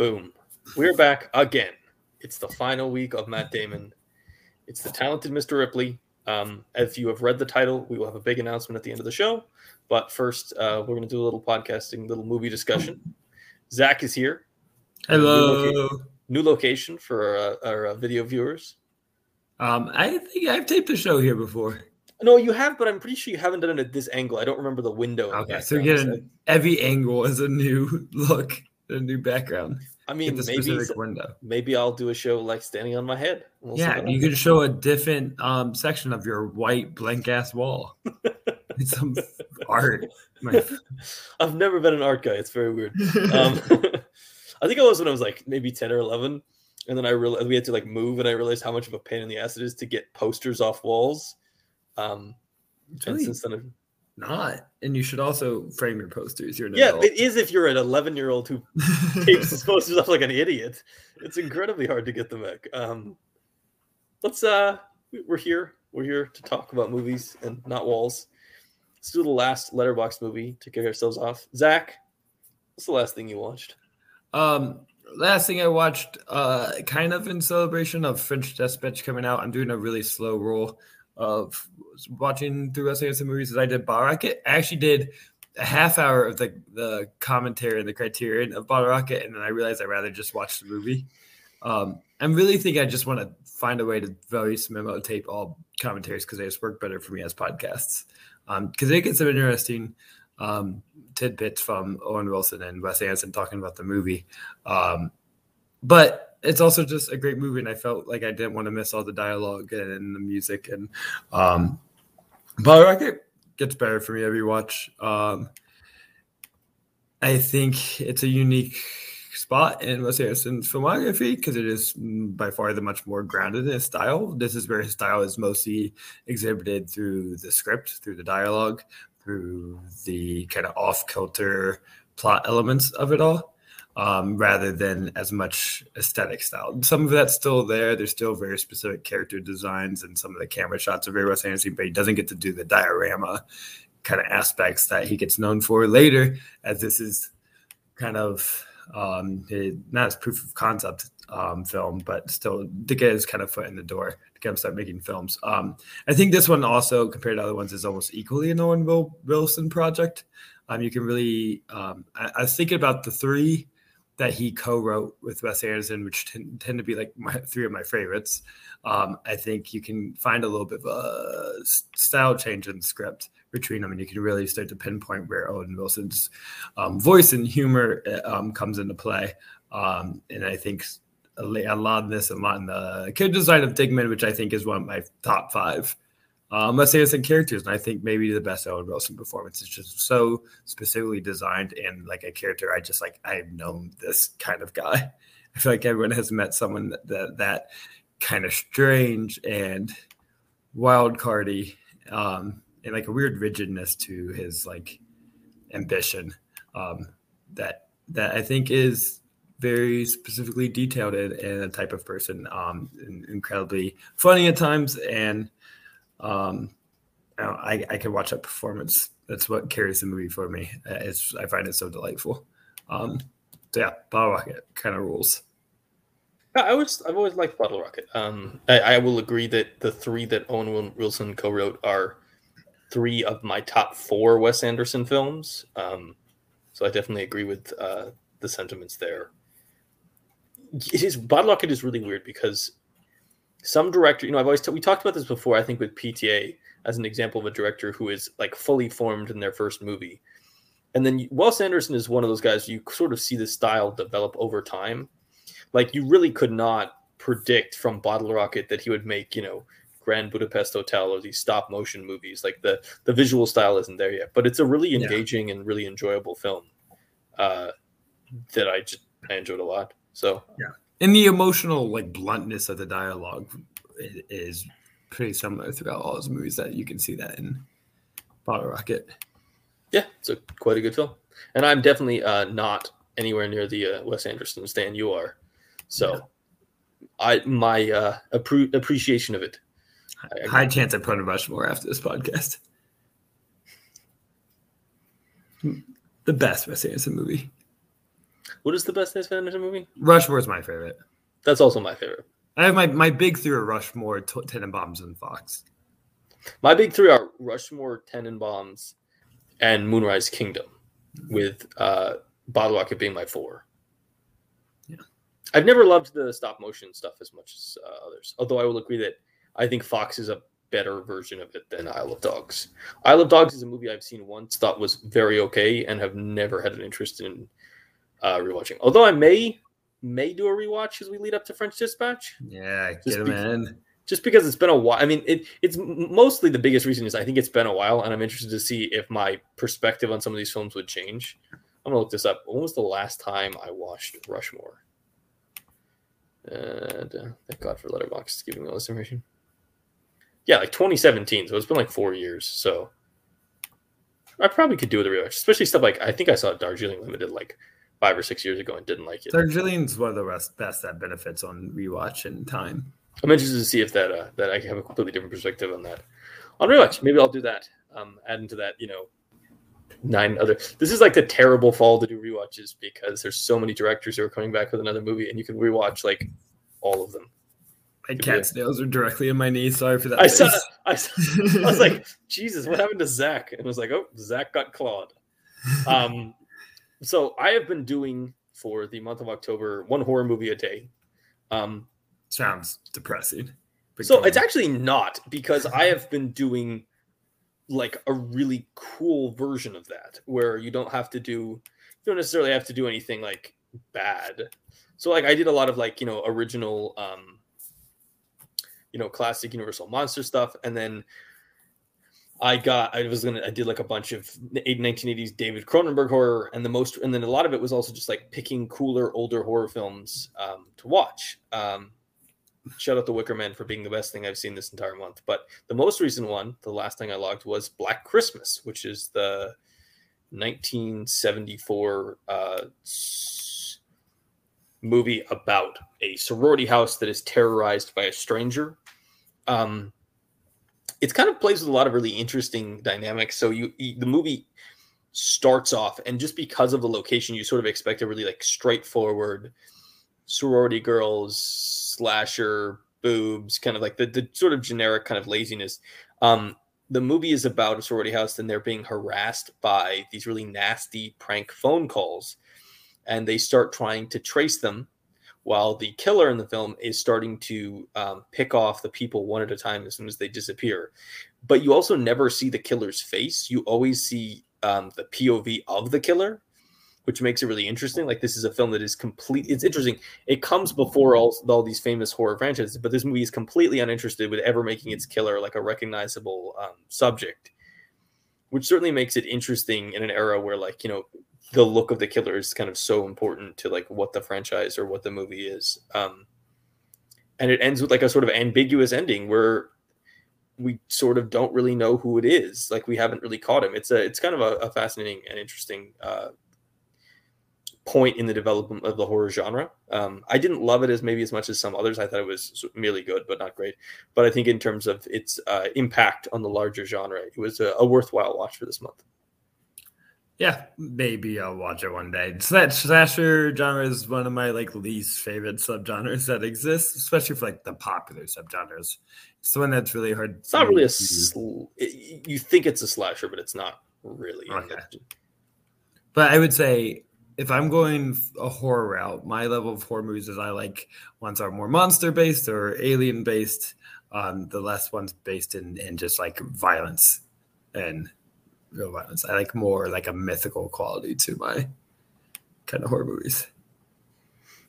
Boom. We're back again. It's the final week of Matt Damon. It's the talented Mr. Ripley. Um, if you have read the title, we will have a big announcement at the end of the show. But first, uh, we're going to do a little podcasting, little movie discussion. Zack is here. Hello. New, loca- new location for our, our uh, video viewers. Um, I think I've taped a show here before. No, you have, but I'm pretty sure you haven't done it at this angle. I don't remember the window. in the Okay, so again, every angle is a new look, a new background. I mean, maybe maybe I'll do a show like standing on my head. We'll Yeah, you can show a different um, section of your white blank ass wall. it's some art. My- I've never been an art guy. It's very weird. Um, I think I was when I was like maybe 10 or 11. And then I realized we had to like move, and I realized how much of a pain in the ass it is to get posters off walls. Um, It's and really since then, I've- not. And you should also frame your posters. You're an yeah, adult. it is if you're an 11 year old who tapes his posters up like an idiot. It's incredibly hard to get them back. Um, let's uh, we- we're here. We're here to talk about movies and not walls. Let's do the last Letterboxd movie to kick ourselves off. Zack, what's the last thing you watched? Um, last thing I watched, uh, kind of in celebration of French Dispatch coming out. I'm doing a really slow roll of watching through Wes Anderson movies as I did Bottle Rocket. I actually did a half hour of the the commentary and the criterion of Bottle Rocket, and then I realized I'd rather just watch the movie. Um, I'm really thinking I just want to find a way to voice memo tape all commentaries because they just work better for me as podcasts. Because they get some interesting um, tidbits from Owen Wilson and Wes Anderson talking about the movie. Um, but it's also just a great movie, and I felt like I didn't want to miss all the dialogue and the music. And um, Bottle Rocket gets better for me every watch. Um, I think it's a unique spot in Wes Anderson's filmography because it is by far the much more grounded in his style. This is where his style is mostly exhibited through the script, through the dialogue, through the kind of off kilter plot elements of it all, um, rather than as much aesthetic style. Some of that's still there. There's still very specific character designs, and some of the camera shots are very Wes Anderson, but he doesn't get to do the diorama kind of aspects that he gets known for later, as this is kind of um, not as proof of concept um, film, but still to get his kind of foot in the door to get him start making films. Um, I think this one also, compared to other ones, is almost equally an Owen Wil- Wilson project. Um, you can really, um, I, I was thinking about the three that he co-wrote with Wes Anderson, which tend, tend to be like my three of my favorites. Um, I think you can find a little bit of a style change in the script between them, and you can really start to pinpoint where Owen Wilson's um, voice and humor uh, um, comes into play. Um, and I think a lot in this, and a lot in the character design of Dignan, which I think is one of my top five. Um, Wes Anderson characters, and I think maybe the best Owen Wilson performance is just so specifically designed and like a character. I just like I've known this kind of guy. I feel like everyone has met someone that that, that kind of strange and wild cardy, um, and like a weird rigidness to his like ambition um, that that I think is very specifically detailed in, in a type of person, um, incredibly funny at times, and um, I, I can watch that performance. That's what carries the movie for me. Uh, It's I find it so delightful. Um, so yeah, Bottle Rocket kind of rules. I always, I've always liked Bottle Rocket. Um, I, I will agree that the three that Owen Wilson co-wrote are three of my top four Wes Anderson films. Um, so I definitely agree with uh, the sentiments there. It is Bottle Rocket is really weird because some director, you know, I've always t- we talked about this before. I think with PTA as an example of a director who is like fully formed in their first movie, and then you- Wes Anderson is one of those guys you sort of see the style develop over time like you really could not predict from Bottle Rocket that he would make, you know, Grand Budapest Hotel or these stop motion movies. Like the the visual style isn't there yet, but it's a really Yeah. engaging and really enjoyable film uh, that I just I enjoyed a lot. So And the emotional like bluntness of the dialogue is pretty similar throughout all his movies. That you can see that in Bottle Rocket. yeah, it's a quite a good film, and I'm definitely uh, not anywhere near the uh, Wes Anderson stand you are. So Yeah. I my uh, appre- appreciation of it. I- I- High chance I put a much more after this podcast. The best Wes Anderson movie. What is the best Wes Anderson movie? Rushmore is my favorite. That's also my favorite. I have my my big three are Rushmore, T- Tenenbaums, and Fox. My big three are Rushmore, Tenenbaums, and Moonrise Kingdom, with uh, Bottle Rocket being my four. Yeah. I've never loved the stop motion stuff as much as uh, others, although I will agree that I think Fox is a better version of it than Isle of Dogs. Isle of Dogs is a movie I've seen once, thought was very okay, and have never had an interest in uh, rewatching. Although I may may do a rewatch as we lead up to French Dispatch, Yeah, Just get be- in. just because it's been a while. I mean, it, it's mostly the biggest reason is I think it's been a while, and I'm interested to see if my perspective on some of these films would change. I'm gonna look this up. When was the last time I watched Rushmore? And uh, thank God for Letterboxd giving me all this information. Yeah, like 2017. So it's been like four years. So I probably could do with a rewatch, especially stuff like I think I saw Darjeeling Limited like five or six years ago and didn't like it. Darjeeling's one of the best, best that benefits on rewatch and time. I'm interested to see if that uh, that I have a completely different perspective on that. On rewatch, maybe I'll do that. Um, add into that, you know, nine other. This is like the terrible fall to do rewatches because there's so many directors who are coming back with another movie, and you can rewatch like all of them. My cat's nails are directly in my knee. Sorry for that. I saw. I, saw, I was like, Jesus, what happened to Zack? And I was like, oh, Zack got clawed. Um, so I have been doing for the month of October one horror movie a day. Um, sounds depressing. But So it's actually not because I have been doing like a really cool version of that where you don't have to do you don't necessarily have to do anything like bad. So like I did a lot of like, you know, original um you know, classic Universal Monster stuff and then I got I was gonna I did like a bunch of 1980s David Cronenberg horror and the most and then a lot of it was also just like picking cooler older horror films um, to watch. Um, shout out to Wicker Man for being the best thing I've seen this entire month. But the most recent one, the last thing I logged was Black Christmas, which is the 1974 uh, movie about a sorority house that is terrorized by a stranger. Um, it's kind of plays with a lot of really interesting dynamics. So you, you the movie starts off, and just because of the location, you sort of expect a really like straightforward sorority girls slasher boobs kind of like the, the sort of generic kind of laziness um the movie is about a sorority house and they're being harassed by these really nasty prank phone calls and they start trying to trace them while the killer in the film is starting to um, pick off the people one at a time as soon as they disappear. But you also never see the killer's face. You always see um, the pov of the killer which makes it really interesting. Like this is a film that is complete it's interesting. It comes before all, all these famous horror franchises but this movie is completely uninterested with ever making its killer like a recognizable um, subject which certainly makes it interesting in an era where like you know the look of the killer is kind of so important to like what the franchise or what the movie is um, and it ends with like a sort of ambiguous ending where we sort of don't really know who it is like we haven't really caught him it's a it's kind of a, a fascinating and interesting uh, point in the development of the horror genre. Um, I didn't love it as maybe as much as some others. I thought it was merely good, but not great. But I think in terms of its uh, impact on the larger genre, it was a, a worthwhile watch for this month. Yeah, maybe I'll watch it one day. Slash, slasher genre is one of my like least favorite subgenres that exists, especially for like the popular subgenres. It's the one that's really hard. It's not really a. Sl- you think it's a slasher, but it's not really. Okay. But I would say if I'm going a horror route, my level of horror movies is I like ones that are more monster based or alien based. Um, the less ones based in, in just like violence and real violence. I like more like a mythical quality to my kind of horror movies.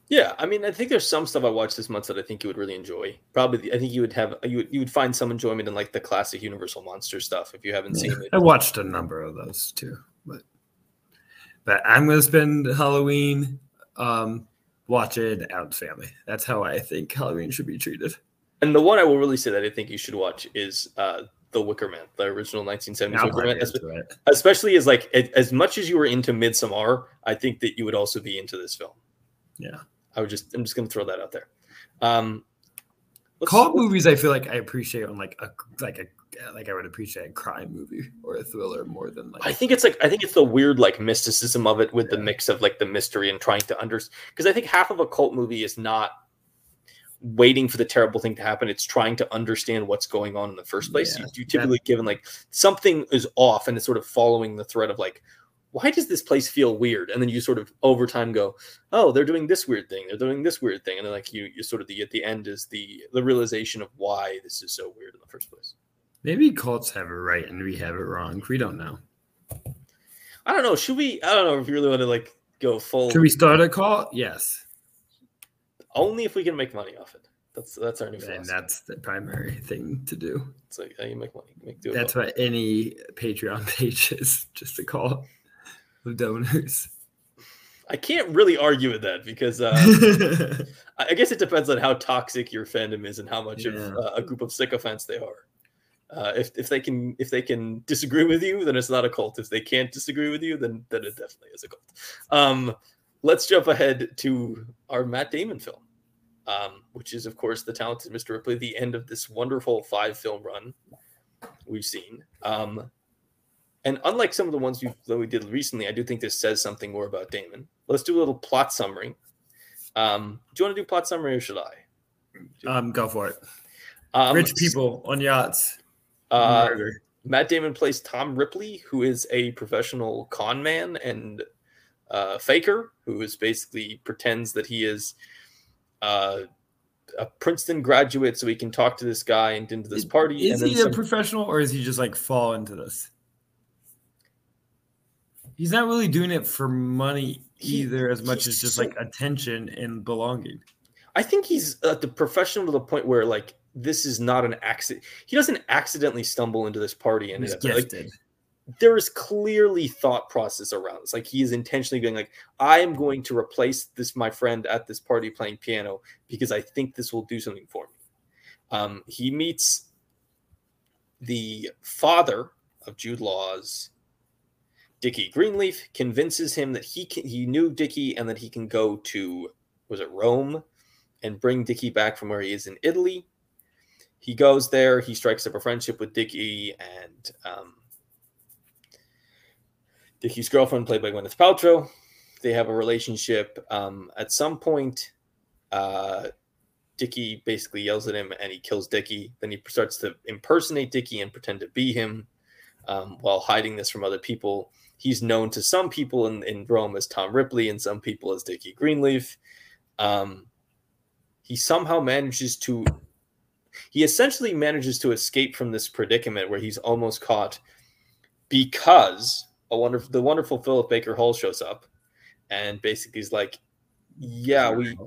Yeah, I mean, I think there's some stuff I watched this month that I think you would really enjoy. Probably, the- I think you would have you would, you would find some enjoyment in like the classic Universal monster stuff if you haven't seen it. I watched a number of those too, but but I'm gonna spend Halloween um, watching Addams Family. That's how I think Halloween should be treated. And the one I will really say that I think you should watch is uh, The Wicker Man, the original 1970s I'll Wicker Man. dive Espe- into it. Especially as like as much as you were into Midsommar, I think that you would also be into this film. Yeah. I would just I'm just gonna throw that out there. Um, Cult movies, I feel like I appreciate on like a like a like I would appreciate a crime movie or a thriller more than like I think it's like I think it's the weird like mysticism of it with the mix of like the mystery and trying to understand because I think half of a cult movie is not waiting for the terrible thing to happen. It's trying to understand what's going on in the first place. Yeah, you, you typically given like something is off and it's sort of following the thread of like, why does this place feel weird? And then you sort of over time go, oh, they're doing this weird thing. They're doing this weird thing. And then like you, you sort of the, at the end is the, the realization of why this is so weird in the first place. maybe cults have it right and we have it wrong. We don't know. I don't know. Should we, I don't know if you really want to like go full, Should we start a cult? Yes. Only if we can make money off it. That's, that's our new And that's the primary thing to do. It's like how you make money. Make do That's what any Patreon page is, just a call of donors. I can't really argue with that because uh, I I guess it depends on how toxic your fandom is and how much Yeah. of uh, a group of sycophants they are. Uh, if if they can if they can disagree with you, then it's not a cult. If they can't disagree with you, then then it definitely is a cult. Um, let's jump ahead to our Matt Damon film, um, which is of course the talented Mr. Ripley. The end of this wonderful five film run we've seen. Um, and unlike some of the ones we that we did recently, I do think this says something more about Damon. Let's do a little plot summary. Um, do you want to do plot summary or should I? um, go for it. Um, Rich people on yachts. Uh. Matt Damon plays Tom Ripley, who is a professional con man and uh, faker, who is basically pretends that he is uh, a Princeton graduate, so he can talk to this guy and into this party. Is he then a professional or is he just like fall into this? He's not really doing it for money He- either, as much as just so- like attention and belonging. I think he's at the professional to the point where like this is not an accident. He doesn't accidentally stumble into this party and He's up- like, gifted. There is clearly thought process around this. Like he is intentionally being like, I am going to replace this my friend at this party playing piano because I think this will do something for me. Um, he meets the father of Jude Law's Dickie Greenleaf, convinces him that he can, he knew Dickie and that he can go to was it Rome and bring Dickie back from where he is in Italy. He goes there. He strikes up a friendship with Dickie and um, Dickie's girlfriend, played by Gwyneth Paltrow. They have a relationship. Um, at some point, uh, Dickie basically yells at him and he kills Dickie. Then he starts to impersonate Dickie and pretend to be him um, while hiding this from other people. He's known to some people in, in Rome as Tom Ripley and some people as Dickie Greenleaf. Um, he somehow manages to, he essentially manages to escape from this predicament where he's almost caught because a wonderful the wonderful Philip Baker Hall shows up and basically is like, yeah, we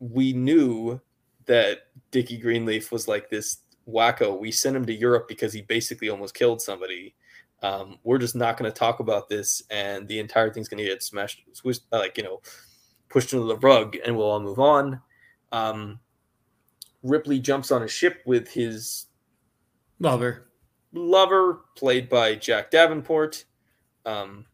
we knew that Dickie Greenleaf was like this wacko. We sent him to Europe because he basically almost killed somebody. Um, we're just not going to talk about this, and the entire thing's going to get smashed, swished, uh, like you know, pushed under the rug, and we'll all move on. Um, Ripley jumps on a ship with his Lover. lover, played by Jack Davenport. Um,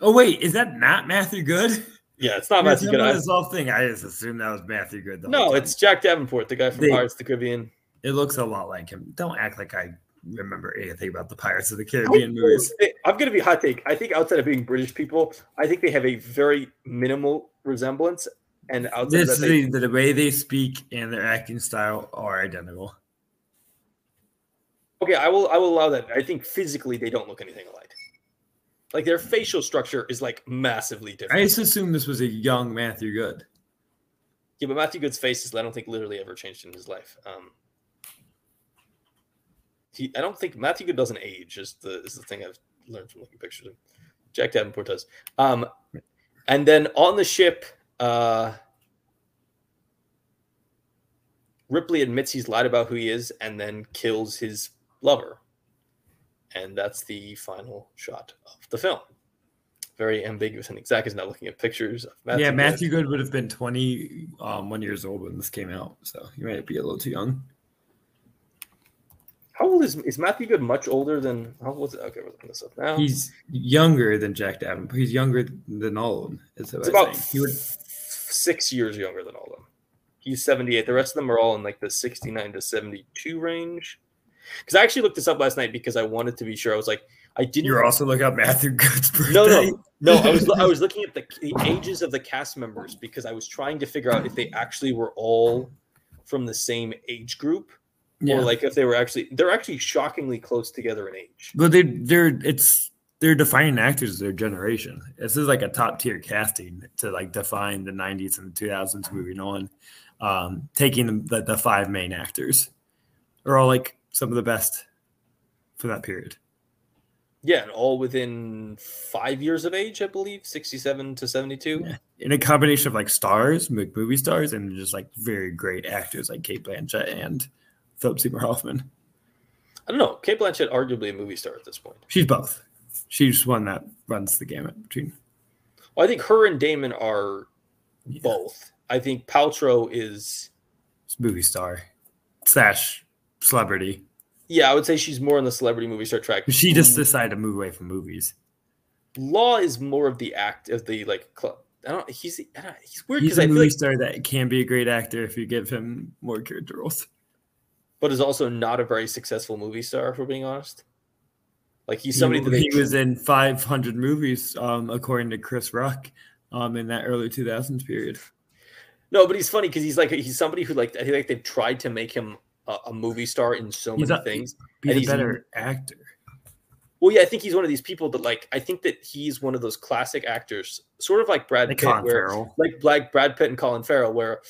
Oh wait, is that not Matthew Goode? yeah, it's not Matthew Goode. This whole thing, I just assumed that was Matthew Goode. No, it's Jack Davenport, the guy from They- Pirates of the Caribbean. It looks a lot like him. Don't act like I remember anything about the Pirates of the Caribbean movies. I'm going to be hot take. I think outside of being British people, I think they have a very minimal resemblance. And outside This of that, they, the, the way they speak and their acting style are identical. okay, I will I will allow that. I think physically they don't look anything alike. Like their facial structure is like massively different. I just assumed this was a young Matthew Goode. yeah, but Matthew Goode's face is I don't think literally ever changed in his life. Um, he I don't think Matthew Goode doesn't age. Is the is the thing I've learned from looking pictures of. Jack Davenport does. Um, and then on the ship, uh, Ripley admits he's lied about who he is and then kills his lover. And that's the final shot of the film. Very ambiguous, and Zack is now looking at pictures of Matthew. yeah, Matthew Goode would have been 21 um, one years old when this came out, so he might be a little too young. How old is is Matthew Goode? Much older than how old was it? Okay, we're looking this up now. He's younger than Jack Davenport. He's younger than all of them. It's about. He would, six years younger than all of them. He's seventy eight. The rest of them are all in like the sixty nine to seventy two range. Because I actually looked this up last night because I wanted to be sure. I was like, I didn't. You're also looking up Matthew Goode's birthday. No, no, no. I was I was looking at the, the ages of the cast members because I was trying to figure out if they actually were all from the same age group, Yeah. or like if they were actually they're actually shockingly close together in age. But they they're it's they're defining actors of their generation. This is like a top tier casting to like define the '90s and the 2000s moving on. Um, taking the, the five main actors are all like some of the best for that period. Yeah, and all within five years of age, I believe, sixty-seven to seventy-two. Yeah. In a combination of like stars, movie stars, and just like very great actors like Cate Blanchett and Philip Seymour Hoffman. I don't know. Cate Blanchett, arguably a movie star at this point. She's both. She's one that runs the gamut between Well, I think her and Damon are yeah, both. I think Paltrow is. movie star slash celebrity. Yeah, I would say she's more on the celebrity movie star track. She just decided to move away from movies. Law is more of the act of the like. Club. I don't. He's I don't, he's weird He's because a I feel movie like, star that can be a great actor if you give him more character roles. but is also not a very successful movie star. If we're being honest, like he's somebody he, that he was in 500 movies, um, according to Chris Rock, um, in that early 2000s period. no, but he's funny because he's like he's somebody who like I think like they've tried to make him a, a movie star in so He's many a- things. He's And a he's better actor. Well, yeah, I think he's one of these people that like I think that he's one of those classic actors, sort of like Brad Like Pitt, Colin where Farrell. like like Brad Pitt and Colin Farrell, where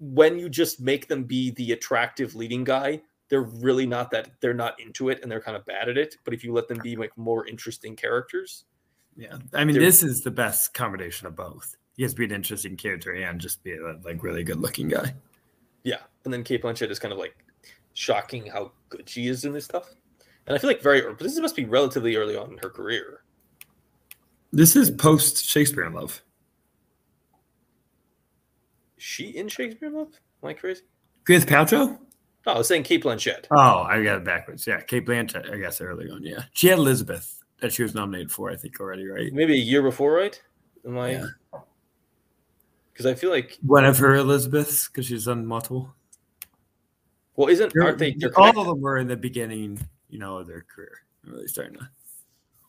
when you just make them be the attractive leading guy, they're really not that they're not into it and they're kind of bad at it. But if you let them be like more interesting characters, Yeah, I mean, this is the best combination of both. He has to be an interesting character and just be a like really good looking guy. Yeah. And then Cate Blanchett is kind of like shocking how good she is in this stuff. And I feel like very, but this must be relatively early on in her career. This is post Shakespeare in Love. She in Shakespeare in Love? Am I crazy? Gwyneth Paltrow? No, I was saying Cate Blanchett. Oh, I got it backwards. Yeah, Cate Blanchett. I guess early on. Yeah, she had Elizabeth that she was nominated for. I think already, right? maybe a year before, right? Am I? Yeah. Because I feel like, One of her Elizabeths because she's done multiple. well, isn't aren't they? they're all of them were in the beginning, you know, of their career. I'm Really starting to.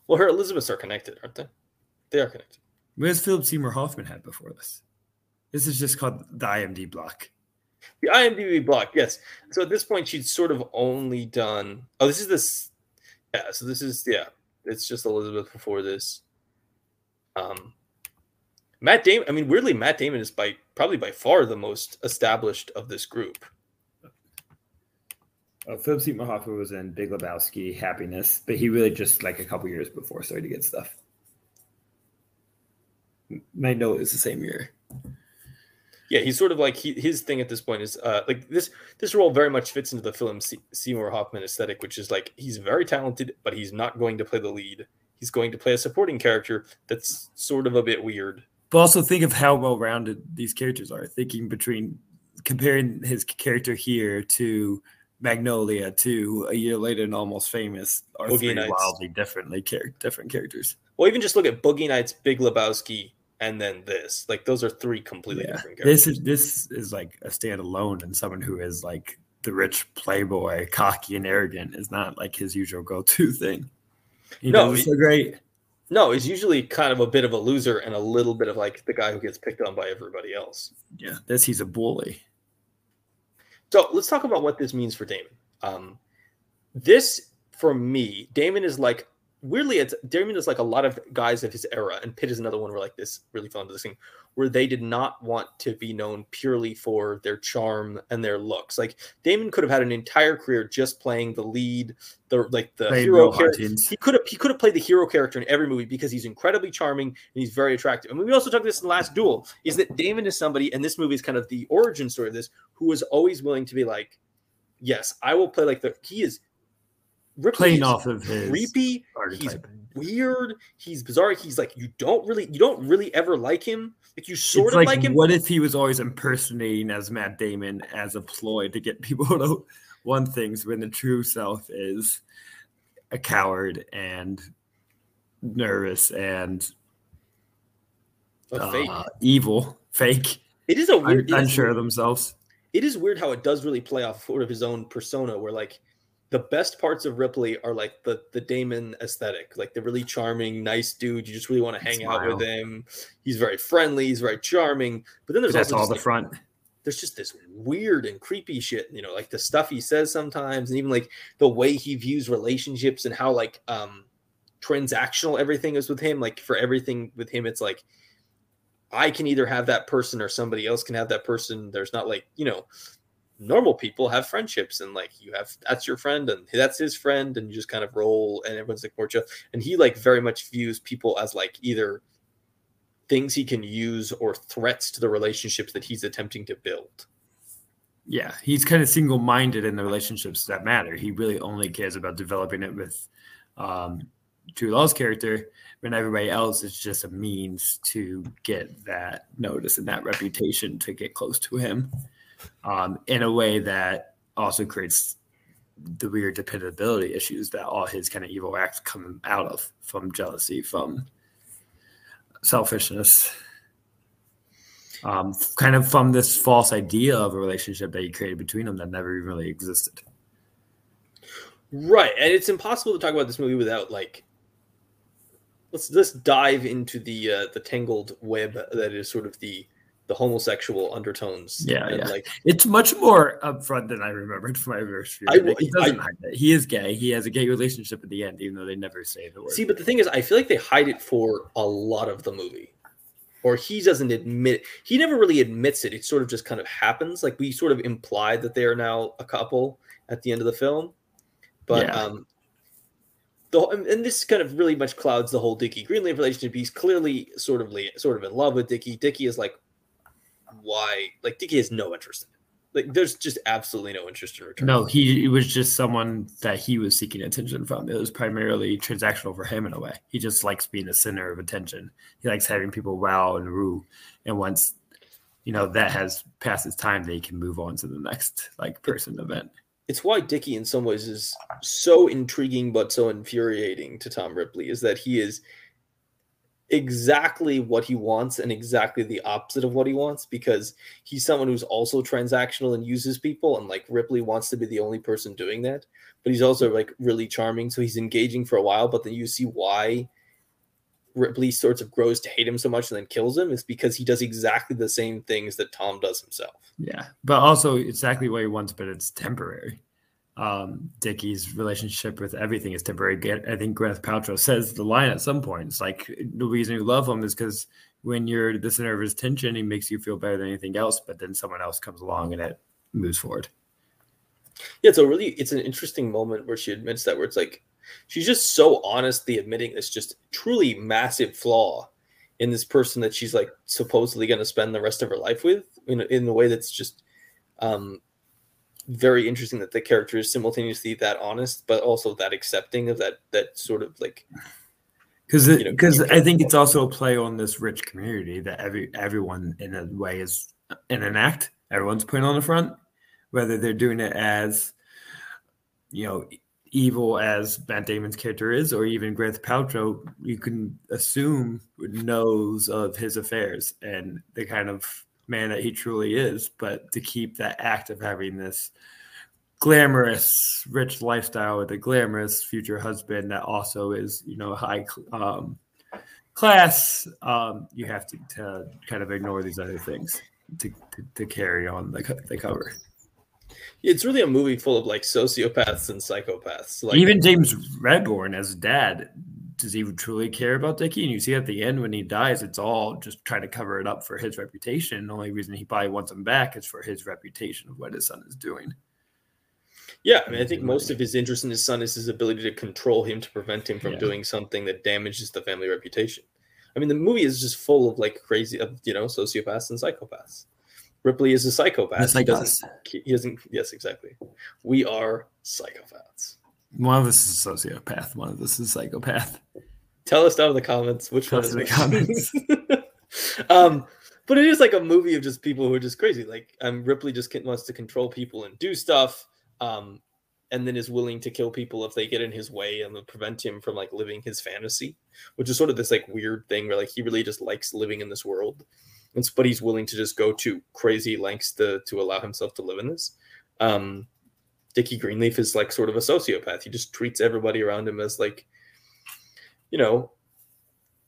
Well, her Elizabeths are connected, aren't they? They are connected. Where's Philip Seymour Hoffman had before this? This is just called the IMDb block. The IMDb block, yes. So at this point, she'd sort of only done. Oh, this is this. Yeah. So this is yeah. It's just Elizabeth before this. Um, Matt Damon. I mean, weirdly, Matt Damon is by probably by far the most established of this group. Uh, Philip Seymour Hoffman was in Big Lebowski, Happiness, but he really just like a couple years before started to get stuff. Note is the same year. Yeah, he's sort of like he, his thing at this point is uh, like this. This role very much fits into the film Se- Seymour Hoffman aesthetic, which is like he's very talented, but he's not going to play the lead. He's going to play a supporting character that's sort of a bit weird. But also think of how well rounded these characters are. Thinking between comparing his character here to Magnolia to a year later and Almost Famous are Boogie three Nights. wildly differently char- different characters. Well, even just look at Boogie Nights, Big Lebowski, and then this. Like those are three completely Yeah. different characters. This is this is like a standalone, and someone who is like the rich playboy, cocky and arrogant is not like his usual go-to thing. He No, does it so great. No, he's usually kind of a bit of a loser and a little bit of like the guy who gets picked on by everybody else. Yeah, this he's a bully. So let's talk about what this means for Damon. Um, this for me, Damon is like weirdly, it's Damon is like a lot of guys of his era, and Pitt is another one where like this really fell into this thing where they did not want to be known purely for their charm and their looks. Like Damon could have had an entire career just playing the lead, the like the Played hero character. He could have he could have played the hero character in every movie because he's incredibly charming and he's very attractive. And we also talked this in the last duel is that Damon is somebody, and this movie is kind of the origin story of this, who is always willing to be like, yes, I will play like the he is Ripley Playing off of his creepy. He's weird. He's bizarre. He's like you don't really you don't really ever like him. Like you sort it's of like, like him. what if he was always impersonating as Matt Damon as a ploy to get people to want things when the true self is a coward and nervous and a fake. uh, evil, fake, It is a weird. unsure of themselves. it is weird how it does really play off sort of his own persona where like the best parts of Ripley are like the the Damon aesthetic, like the really charming, nice dude. You just really want to hang Smile. out with him. He's very friendly. He's very charming. But then there's but that's all the like, front. There's just this weird and creepy shit, you know, like the stuff he says sometimes, and even like the way he views relationships and how like um transactional everything is with him. Like for everything with him, it's like I can either have that person or somebody else can have that person. There's not like, you know, normal people have friendships and like you have that's your friend and that's his friend and you just kind of roll and everyone's like more chill. And he like very much views people as like either things he can use or threats to the relationships that he's attempting to build. Yeah, he's kind of single minded in the relationships that matter. He really only cares about developing it with um, Jude Law's character, when everybody else is just a means to get that notice and that reputation to get close to him um, in a way that also creates the weird dependability issues that all his kind of evil acts come out of from jealousy, from selfishness, um, kind of from this false idea of a relationship that he created between them that never even really existed. Right, and it's impossible to talk about this movie without like let's let's dive into the uh, the tangled web that is sort of the the homosexual undertones. Yeah, and yeah. Like it's much more upfront than I remembered from my first view. Like, he doesn't I, hide it. He is gay. He has a gay relationship at the end, even though they never say the word. See, but the thing is, I feel like they hide it for a lot of the movie, or he doesn't admit. It. He never really admits it. It sort of just kind of happens. Like we sort of imply that they are now a couple at the end of the film, but yeah. um, the and this kind of really much clouds the whole Dickie Greenleaf relationship. He's clearly sort of sort of in love with Dickie. Dickie is like, why? Like Dickie has no interest in it. Like there's just absolutely no interest in return. No, he it was just someone that he was seeking attention from. It was primarily transactional for him in a way. He just likes being the center of attention. He likes having people wow and rue. And once you know that has passed its time, they can move on to the next like person event it's why Dickie in some ways is so intriguing but so infuriating to Tom Ripley is that he is exactly what he wants and exactly the opposite of what he wants because he's someone who's also transactional and uses people and like Ripley wants to be the only person doing that but he's also like really charming so he's engaging for a while but then you see why Ripley sorts of grows to hate him so much and then kills him is because he does exactly the same things that Tom does himself. Yeah, but also exactly what he wants, but it's temporary. Um, Dickie's relationship with everything is temporary. I think Gwyneth Paltrow says the line at some point. It's like the reason you love him is because when you're the center of his attention, he makes you feel better than anything else. But then someone else comes along and it moves forward. Yeah, so really, it's an interesting moment where she admits that, where it's like she's just so honestly admitting this just truly massive flaw in this person that she's like supposedly going to spend the rest of her life with in, in the way that's just um, very interesting that the character is simultaneously that honest but also that accepting of that that sort of like because because you know, I think it's also a play on this rich community that every everyone in a way is in an act. Everyone's putting on the front, whether they're doing it as you know evil as Matt Damon's character is, or even Gwyneth Paltrow, you can assume knows of his affairs and the kind of man that he truly is. But to keep that act of having this glamorous, rich lifestyle with a glamorous future husband that also is, you know, high um, class, um, you have to, to, kind of ignore these other things to, to, to carry on the, the cover it's really a movie full of like sociopaths and psychopaths. Like even James Rebhorn as dad, does he truly care about Dickie? And you see at the end when he dies, it's all just trying to cover it up for his reputation. The only reason he probably wants him back is for his reputation of what his son is doing. Yeah, I mean, I think most of his interest in his son is his ability to control him to prevent him from yeah. doing something that damages the family reputation. I mean, the movie is just full of like crazy, you know, sociopaths and psychopaths. Ripley is a psychopath. Like he doesn't. He doesn't. Yes, exactly. We are psychopaths. One of us is a sociopath. One of us is a psychopath. Tell us down in the comments which Tell one is the comments. um, but it is like a movie of just people who are just crazy. Like um, Ripley just wants to control people and do stuff. Um, and then is willing to kill people if they get in his way and prevent him from like living his fantasy, which is sort of this like weird thing where like he really just likes living in this world and but he's willing to just go to crazy lengths to to allow himself to live in this. Um, Dickie Greenleaf is like sort of a sociopath. He just treats everybody around him as like, you know,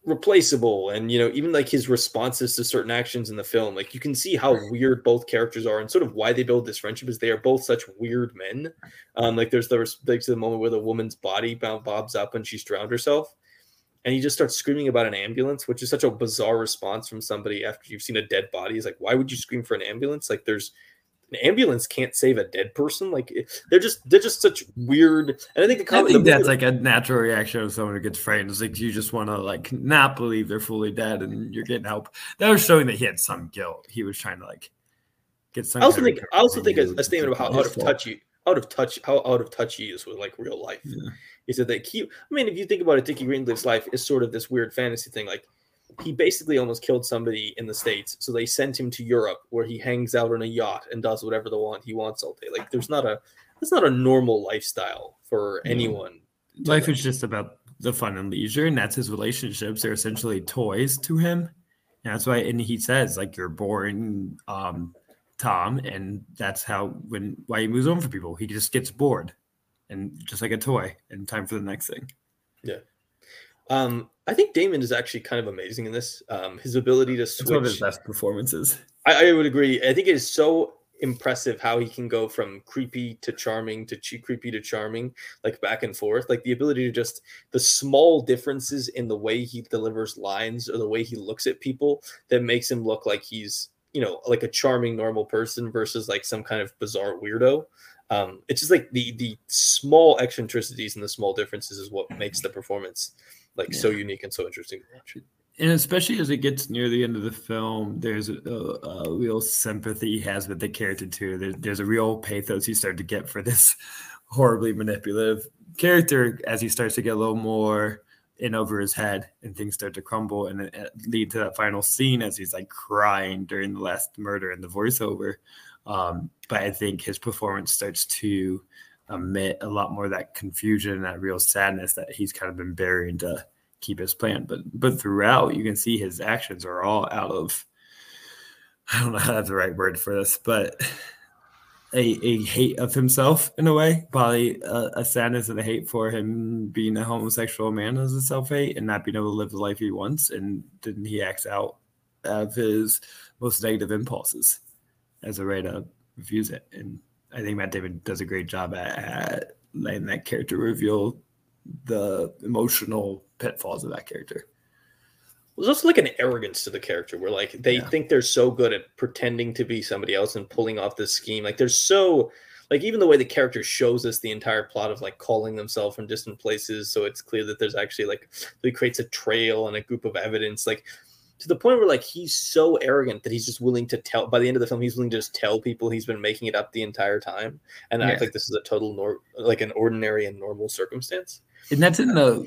replaceable. And you know even like his responses to certain actions in the film like you can see how weird both characters are and sort of why they build this friendship is they are both such weird men. Um like there's the like the moment where the woman's body bobs up and she's drowned herself. And he just starts screaming about an ambulance which is such a bizarre response from somebody after you've seen a dead body. He's like why would you scream for an ambulance? Like there's an ambulance can't save a dead person. Like they're just they're just such weird. And I think the I think that's like a natural reaction of someone who gets frightened. It's like you just want to like not believe they're fully dead and you're getting help. That was showing that he had some guilt. He was trying to like get some. I also think I also think a, a statement about how out of touch you out of touch how out of touch he is with like real life. Yeah. He said that he. I mean, if you think about it, Dickie Greenleaf's life is sort of this weird fantasy thing. Like he basically almost killed somebody in the states. So they sent him to europe where he hangs out on a yacht and does whatever the want he wants all day. Like there's not a that's not a normal lifestyle for anyone. Life is just about the fun and leisure and that's his relationships. They're essentially toys to him. And that's why and he says like you're boring um tom and that's how when why he moves on for people. He just gets bored and just like a toy and time for the next thing. Yeah um, I think Damon is actually kind of amazing in this. Um, his ability to switch. It's one of his best performances. I, I, would agree. I think it is so impressive how he can go from creepy to charming to creepy to charming, like back and forth. Like the ability to just the small differences in the way he delivers lines or the way he looks at people that makes him look like he's you know like a charming normal person versus like some kind of bizarre weirdo. Um, it's just like the the small eccentricities and the small differences is what makes the performance like yeah. so unique and so interesting to watch. And especially as it gets near the end of the film, there's a, a real sympathy he has with the character too. There, there's a real pathos you start to get for this horribly manipulative character as he starts to get a little more in over his head and things start to crumble and it lead to that final scene as he's like crying during the last murder and the voiceover. Um, but I think his performance starts to emit a lot more of that confusion and that real sadness that he's kind of been burying to keep his plan. But but throughout, you can see his actions are all out of I don't know how that's the right word for this, but a, a hate of himself in a way, probably a, a sadness and a hate for him being a homosexual man as a self hate and not being able to live the life he wants. And then he acts out of his most negative impulses as a way to refuse it. And I think Matt Damon does a great job at, at letting that character reveal the emotional pitfalls of that character. There's also like an arrogance to the character where like they yeah. think they're so good at pretending to be somebody else and pulling off this scheme. Like they're so like even the way the character shows us the entire plot of like calling themselves from distant places so it's clear that there's actually like he creates a trail and a group of evidence like to the point where like he's so arrogant that he's just willing to tell by the end of the film he's willing to just tell people he's been making it up the entire time and yeah. act like this is a total nor like an ordinary and normal circumstance and that's in the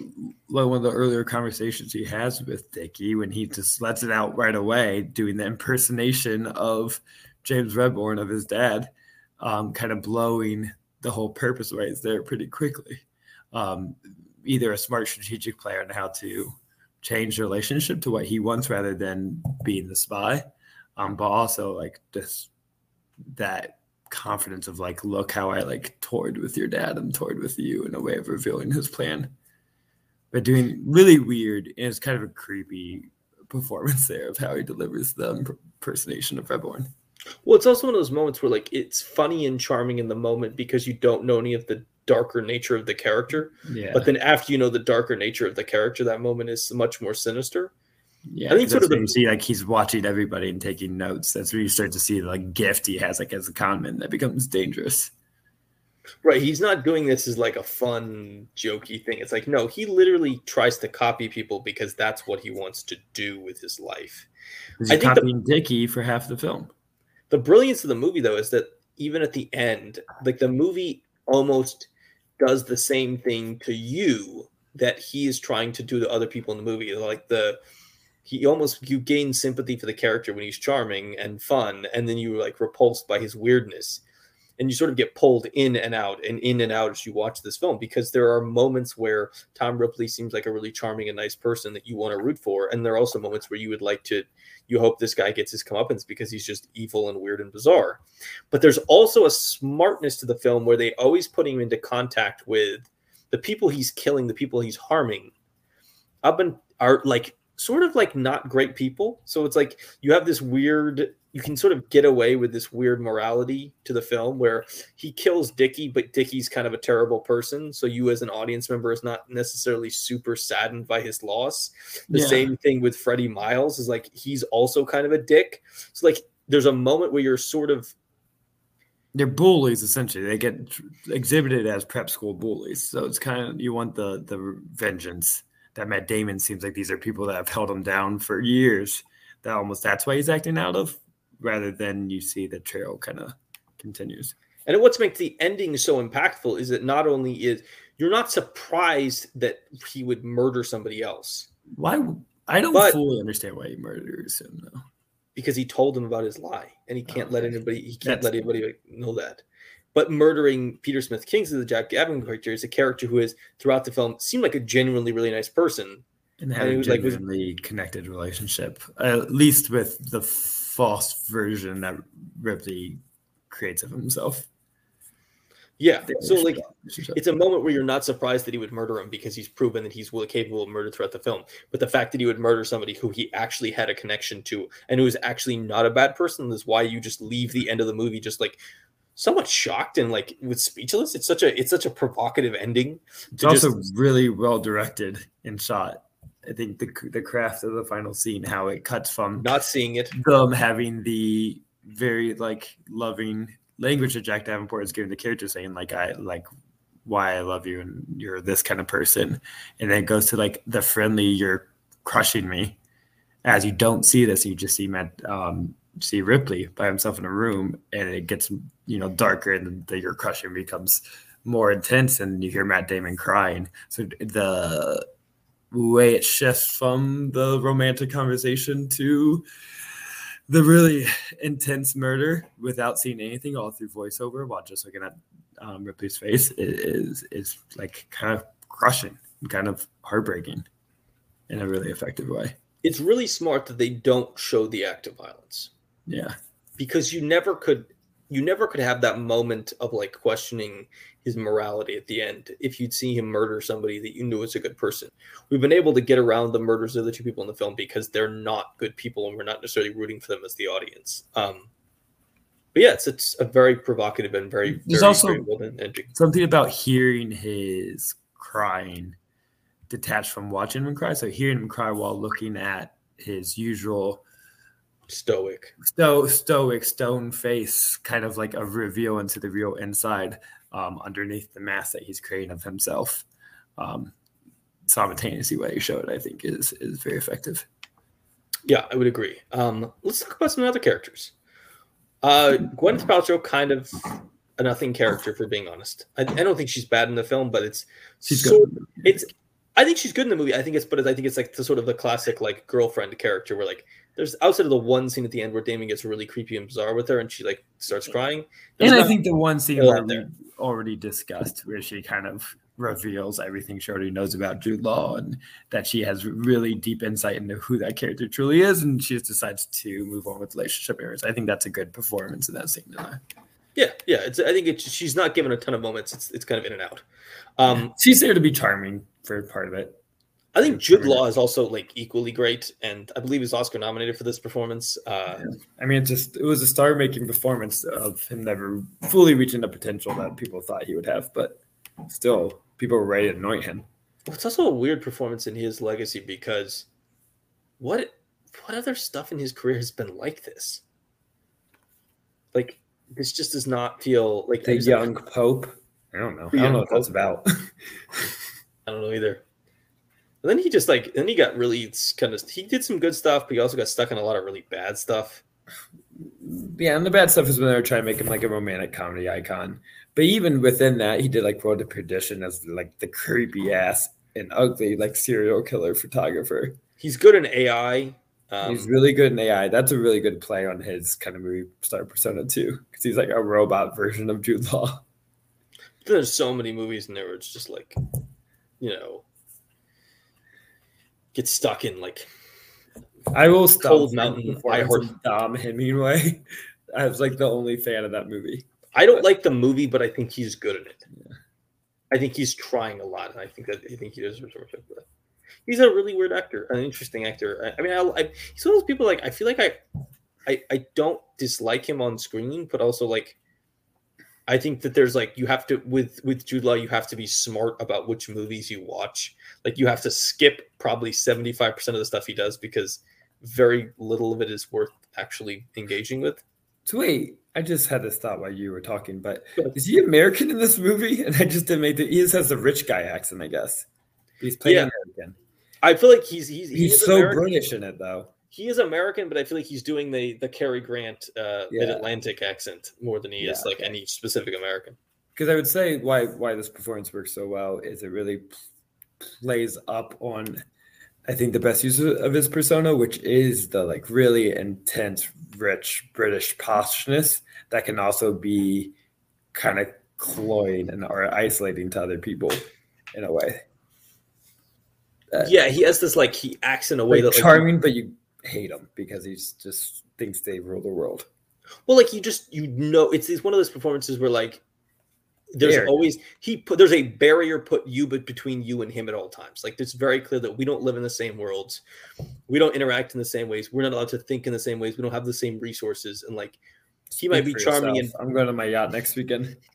like one of the earlier conversations he has with Dickie when he just lets it out right away doing the impersonation of James Rebhorn of his dad um, kind of blowing the whole purpose right there pretty quickly um, either a smart strategic player on how to change relationship to what he wants rather than being the spy. Um, but also like just that confidence of like, look how I like toyed with your dad and toyed with you in a way of revealing his plan. But doing really weird and it's kind of a creepy performance there of how he delivers the impersonation of Rebhorn. Well, it's also one of those moments where like it's funny and charming in the moment because you don't know any of the darker nature of the character. Yeah. But then after you know the darker nature of the character, that moment is much more sinister. Yeah, I think sort of the, you see like he's watching everybody and taking notes. That's where you start to see the like gift he has like as a conman that becomes dangerous. Right, he's not doing this as like a fun, jokey thing. It's like no, he literally tries to copy people because that's what he wants to do with his life. He's copying the, Dickie for half the film. The brilliance of the movie, though, is that even at the end, like the movie almost does the same thing to you that he is trying to do to other people in the movie. Like the he almost you gain sympathy for the character when he's charming and fun, and then you like repulsed by his weirdness. And you sort of get pulled in and out and in and out as you watch this film because there are moments where Tom Ripley seems like a really charming and nice person that you want to root for, and there are also moments where you would like to, you hope this guy gets his comeuppance because he's just evil and weird and bizarre. But there's also a smartness to the film where they always put him into contact with the people he's killing, the people he's harming, up and are like sort of like not great people. So it's like you have this weird you can sort of get away with this weird morality to the film where he kills Dickie, but Dickie's kind of a terrible person. So you as an audience member is not necessarily super saddened by his loss. The yeah. same thing with Freddie Miles is like he's also kind of a dick. So like there's a moment where you're sort of they're bullies essentially. They get exhibited as prep school bullies. So it's kind of you want the the vengeance that Matt Damon seems like these are people that have held him down for years. That almost that's why he's acting out of, rather than you see the trail kind of continues. And what makes the ending so impactful is that not only is you're not surprised that he would murder somebody else. Why? I don't but, fully understand why he murders him though. Because he told him about his lie, and he can't oh, let anybody. He can't let anybody know that. But murdering Peter Smith Kingsley, the Jack Gavin character, is a character who is throughout the film seemed like a genuinely really nice person, and had and a genuinely like, was, connected relationship, at least with the false version that Ripley creates of himself. Yeah, so like it's a moment where you're not surprised that he would murder him because he's proven that he's capable of murder throughout the film. But the fact that he would murder somebody who he actually had a connection to and who is actually not a bad person is why you just leave the end of the movie just like somewhat shocked and like with speechless. It's such a it's such a provocative ending. It's also just... really well directed and shot. I think the the craft of the final scene, how it cuts from not seeing it, them having the very like loving language that Jack Davenport is giving the character, saying like I like why I love you and you're this kind of person, and then it goes to like the friendly you're crushing me, as you don't see this, you just see Matt um, see Ripley by himself in a room, and it gets you know darker, and the your crushing becomes more intense, and you hear Matt Damon crying. So the way it shifts from the romantic conversation to the really intense murder without seeing anything all through voiceover while just looking at um, Ripley's face is is like kind of crushing kind of heartbreaking in a really effective way. It's really smart that they don't show the act of violence. Yeah. Because you never could you never could have that moment of like questioning his morality at the end if you'd see him murder somebody that you knew was a good person. We've been able to get around the murders of the two people in the film because they're not good people and we're not necessarily rooting for them as the audience. Um, but yeah, it's, it's a very provocative and very, There's very, also very well ending. Something about hearing his crying detached from watching him cry. So hearing him cry while looking at his usual stoic. Sto- stoic stone face kind of like a reveal into the real inside um, underneath the mask that he's creating of himself. Um, simultaneously way you show it i think is is very effective. Yeah i would agree. Um, let's talk about some other characters. Uh, gwyneth paltrow kind of a nothing character for being honest. I, I don't think she's bad in the film but it's she's so, good. it's I think she's good in the movie. I think it's, but I think it's like the sort of the classic like girlfriend character where like there's outside of the one scene at the end where Damon gets really creepy and bizarre with her and she like starts crying. and I think the one scene where we already discussed where she kind of reveals everything she already knows about Jude Law and that she has really deep insight into who that character truly is and she just decides to move on with relationship errors. I think that's a good performance in that scene. Yeah, yeah. It's I think it's she's not given a ton of moments. It's it's kind of in and out. Um, she's there to be charming for part of it. I think Jude Law is also like equally great, and I believe he's Oscar nominated for this performance. Uh, yeah. I mean, it just it was a star-making performance of him never fully reaching the potential that people thought he would have, but still, people were ready to anoint him. it's also a weird performance in his legacy because what what other stuff in his career has been like this? Like this just does not feel like the young Pope. I don't know. I don't know what that's about. I don't know either. And then he just like then he got really kind of he did some good stuff, but he also got stuck in a lot of really bad stuff. Yeah, and the bad stuff is when they were trying to make him like a romantic comedy icon. But even within that, he did like Road to Perdition as like the creepy ass and ugly like serial killer photographer. He's good in AI. Um, he's really good in AI. That's a really good play on his kind of movie star persona too, because he's like a robot version of Jude Law. there's so many movies in there where it's just like, you know, get stuck in like I will stop. Cold Mountain, I of Dom Hemingway. I was like the only fan of that movie. I don't like the movie, but I think he's good at it. I think he's trying a lot, and I think that I think he deserves respect for that. He's a really weird actor, an interesting actor. I, I mean, I, I, he's one of those people like I feel like I, I, I don't dislike him on screen, but also like, I think that there's like you have to with with Jude Law, you have to be smart about which movies you watch. Like you have to skip probably seventy five percent of the stuff he does because very little of it is worth actually engaging with. So wait, I just had this thought while you were talking, but is he American in this movie? And I just didn't make the he just has the rich guy accent, I guess. He's playing Yeah. American. I feel like he's he's he He's so American. British in it though. He is American, but I feel like he's doing the the Cary Grant uh, Yeah. Mid Atlantic accent more than he is like okay. any specific American. Because I would say why why this performance works so well is it really plays up on I think the best use of of his persona, which is the like really intense, rich British poshness that can also be kind of cloying and or isolating to other people in a way. Uh, Yeah, he has this like he acts in a way like that like, charming, but you hate him because he's just thinks they rule the world. well, like you just you know it's, it's one of those performances where like there's Barrier. always he put there's a barrier put you but between you and him at all times. Like it's very clear that we don't live in the same worlds, we don't interact in the same ways, we're not allowed to think in the same ways, we don't have the same resources, and like he might be Speak charming and. I'm going to my yacht next weekend.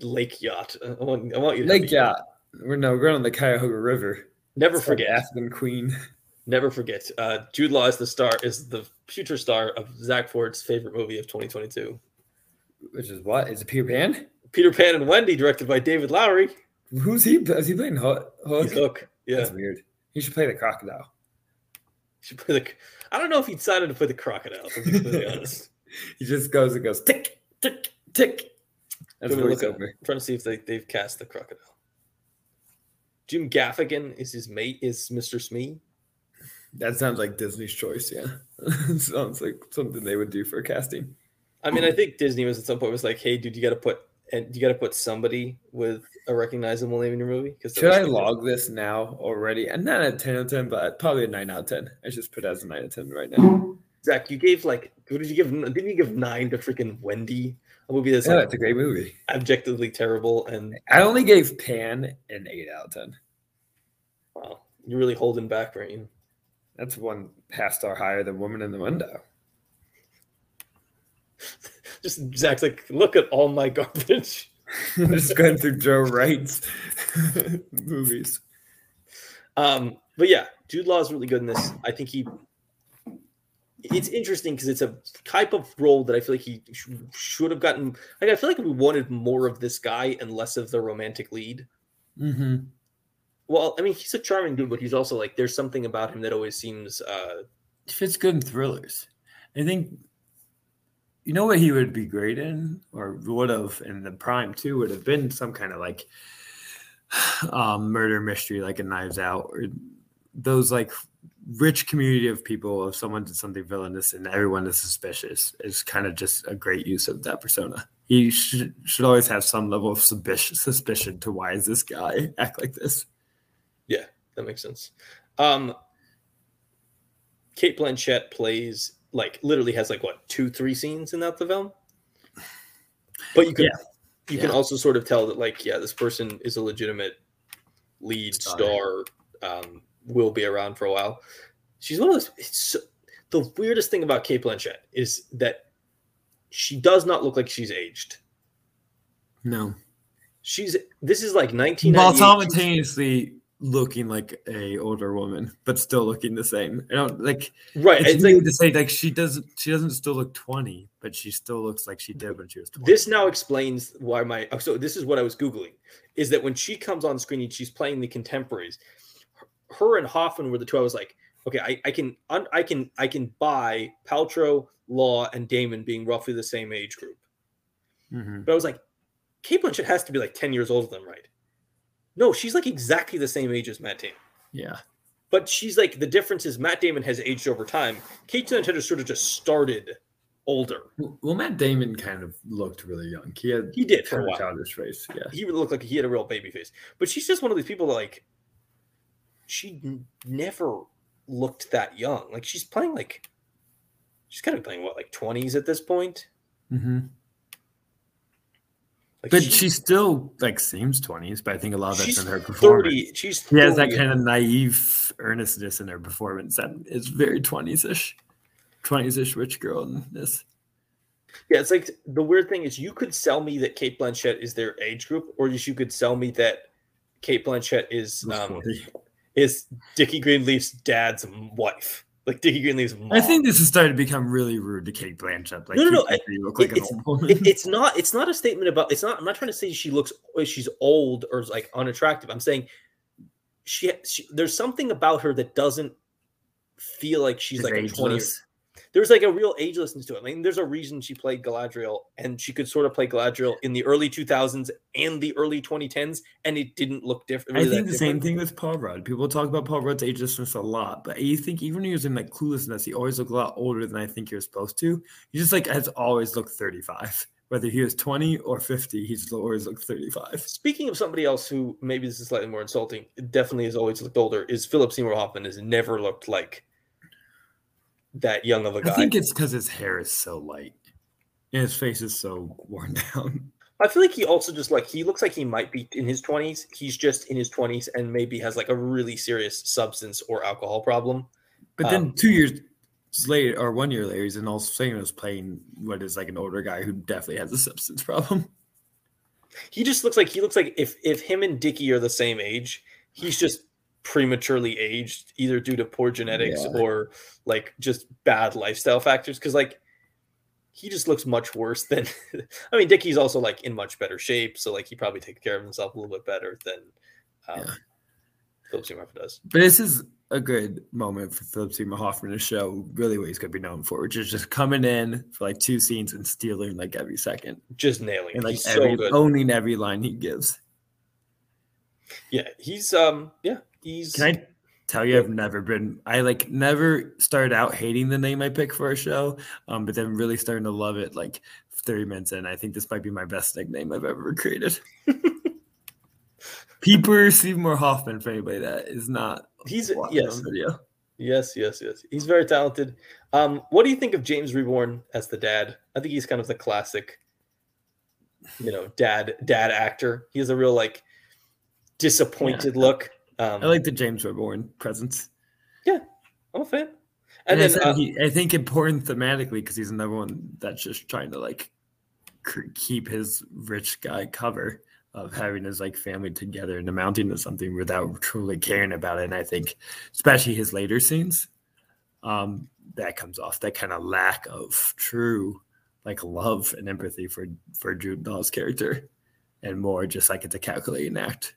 lake yacht. I want, I want you to Lake yacht. We're no, we're going on the Cuyahoga River. Never forget. Aspen Queen. Never forget. Uh, Jude Law is the star, is the future star of Zack Ford's favorite movie of 2022, Which is what? Is it Peter Pan? Peter Pan and Wendy, directed by David Lowery. Who's he? Is he playing Hook? Hook? He's Hook. Yeah, That's weird. He should play the crocodile. should play the. I don't know if he decided to play the crocodile. To be honest, He just goes and goes tick, tick, tick. That's me look voiceover. I'm trying to see if they, they've cast the crocodile. Jim Gaffigan is his mate. Is Mr. Smee? That sounds like Disney's choice. Yeah, sounds like something they would do for casting. I mean, I think Disney was at some point was like, "Hey, dude, you got to put and you got to put somebody with a recognizable name in your movie." Because Should I log this now already? And not a ten out of ten, but probably a nine out of ten. I just put it as a nine out of ten right now. Zack, you gave like what did you give? Didn't you give nine to freaking Wendy? A movie that's Yeah, like it's a great movie. objectively terrible, and I only gave Pan an eight out of ten. wow, you're really holding back, Brain. That's one half star higher than Woman in the Window. Just Zack's like, look at all my garbage. I'm just going through Joe Wright's movies. Um, but yeah, Jude Law is really good in this. I think he. It's interesting because it's a type of role that I feel like he sh- should have gotten. Like I feel like we wanted more of this guy and less of the romantic lead. Mm-hmm. Well, I mean, he's a charming dude, but he's also like there's something about him that always seems. uh fits good in thrillers. I think you know what he would be great in, or would have in the prime too, would have been some kind of like um, murder mystery, like a Knives Out, or those like rich community of people. If someone did something villainous and everyone is suspicious, is kind of just a great use of that persona. He should should always have some level of suspicion, suspicion to why is this guy act like this. Yeah, that makes sense. Um, Cate Blanchett plays like literally has like what two, three scenes in that the film. But you can Yeah. you can also sort of tell that like yeah, this person is a legitimate lead Star. star. Um, will be around for a while. She's one of those. It's so, the weirdest thing about Cate Blanchett is that she does not look like she's aged. No, She's this is like nineteen. while simultaneously looking like a older woman, but still looking the same. I don't like. right. It's It's like to say like she doesn't. She doesn't still look twenty, but she still looks like she did when she was twenty. this now explains why my so this is what I was googling is that when she comes on screen and she's playing the contemporaries, her and Hoffman were the two. I was like, okay, I, I can I can I can buy Paltrow, Law, and Damon being roughly the same age group, Mhm. but I was like, Cate Blanchett has to be like ten years older than right? No, she's like exactly the same age as Matt Damon. Yeah. But she's like the difference is Matt Damon has aged over time. Cate Blanchett has sort of just started older. Well, Matt Damon kind of looked really young. He had He did for a while. childish face. Yeah. He would look like he had a real baby face. But she's just one of these people that like she never looked that young. Like she's playing like she's kind of playing what like 20s at this point. Mm-hmm. Like But she- she still like seems twenties. But I think a lot of that's in her performance. 30. She's She has that kind of naive earnestness in her performance that is very twenties ish, twenties ish rich girl in this. Yeah, it's like the weird thing is you could sell me that Cate Blanchett is their age group, or you could sell me that Cate Blanchett is um, is Dickie Greenleaf's dad's wife, like Dickie Greenleaf's mom. I think this is starting to become really rude to Cate Blanchett. Like, No, no, no, you think you look like it's- it, it's not it's not a statement about it's not. I'm not trying to say she looks she's old or like unattractive. I'm saying she, she there's something about her that doesn't feel like she's It's like a 20 ageless. There's like a real agelessness to it. I mean, there's a reason she played Galadriel, and she could sort of play Galadriel in the early 2000s and the early 2010s, and it didn't look different. I think the same thing with Paul Rudd. People talk about Paul Rudd's agelessness a lot, but you think even when he was in like cluelessness, he always looked a lot older than I think you're supposed to. He just like has always looked 35. Whether he was 20 or 50, he's always looked 35. Speaking of somebody else who maybe this is slightly more insulting, definitely has always looked older, is Philip Seymour Hoffman. Has never looked like that young of a guy. I think it's because his hair is so light and his face is so worn down. I feel like he also just like he looks like he might be in his 20s. He's just in his 20s and maybe has like a really serious substance or alcohol problem. But then Um, two years later, or one year later, he's in All saying was playing what is like an older guy who definitely has a substance problem. He just looks like he looks like if if him and Dickie are the same age, he's just prematurely aged either due to poor genetics Yeah. or like just bad lifestyle factors cuz like he just looks much worse than I mean Dickie's also like in much better shape so like he probably takes care of himself a little bit better than um, Yeah. Philip Seymour Hoffman does. But this is a good moment for Philip Seymour Hoffman to show really what he's going to be known for, which is just coming in for like two scenes and stealing like every second Just nailing and like he's every, so owning every line he gives. Yeah, he's um yeah, he's Can I tell you, I've never been, I like never started out hating the name I picked for a show, um, but then really starting to love it like 30 minutes in. I think this might be my best nickname I've ever created. Peeper Seymour Hoffman, for anybody that is not he's yes. video. Yes, yes, yes. He's very talented. Um, what do you think of James Rebhorn as the dad? I think he's kind of the classic, you know, dad dad actor. He has a real like disappointed look. Um, I like the James Rebhorn presence. Yeah, I'm a fan. And, And, I, then said uh, he, I think important thematically because he's another one that's just trying to like keep his rich guy cover of having his like family together and amounting to something without truly caring about it. And I think, especially his later scenes, um, that comes off that kind of lack of true like love and empathy for for Jude Law's character, and more just like it's a calculating act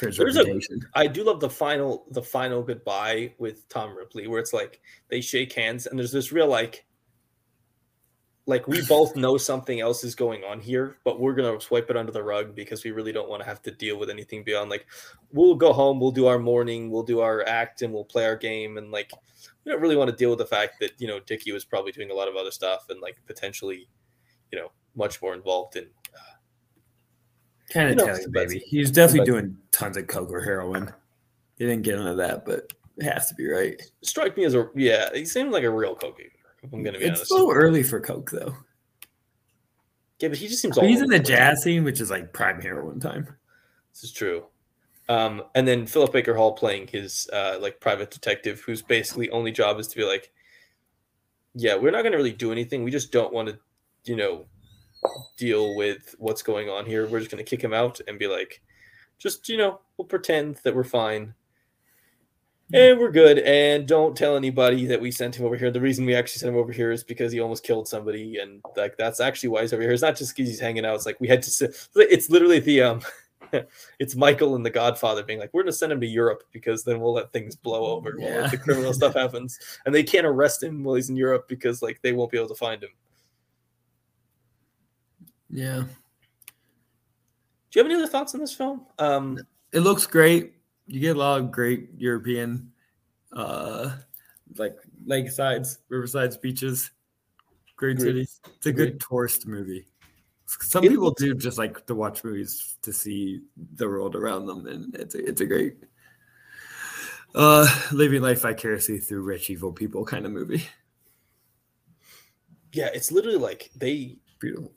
There's a-. I do love the final the final goodbye with Tom Ripley, where it's like they shake hands and there's this real like like we both know something else is going on here, but we're gonna swipe it under the rug because we really don't want to have to deal with anything beyond like we'll go home, we'll do our morning, we'll do our act, and we'll play our game, and like we don't really want to deal with the fact that you know Dickie was probably doing a lot of other stuff and like potentially, you know, much more involved in Kind of telling baby. best- He's definitely doing tons of coke or heroin. He didn't get into that, but it has to be right. strike me as a yeah, he seemed like a real coke user, if I'm gonna be It's honest. so early for coke though. yeah, but he just seems But all he's in the jazz scene, which is like prime heroin time. This is true. Um, and then Philip Baker Hall playing his uh, like private detective, whose basically only job is to be like, yeah, we're not going to really do anything. We just don't want to, you know, deal with what's going on here. We're just going to kick him out and be like, just you know, we'll pretend that we're fine. And we're good, and don't tell anybody that we sent him over here. The reason we actually sent him over here is because he almost killed somebody, and like that's actually why he's over here. It's not just because he's hanging out. It's like we had to. s- It's literally the um, it's Michael and the Godfather being like, we're gonna send him to Europe because then we'll let things blow over while Yeah. the criminal stuff happens, and they can't arrest him while he's in Europe because like they won't be able to find him. Yeah. Do you have any other thoughts on this film? Um, It looks great. you get a lot of great European, uh, like lakesides, riversides, beaches, great cities. It's a good tourist movie. Some It people looks- do just like to watch movies to see the world around them, and it's a, it's a great, uh, living life vicariously through rich evil people kind of movie. Yeah, it's literally like they Beautiful.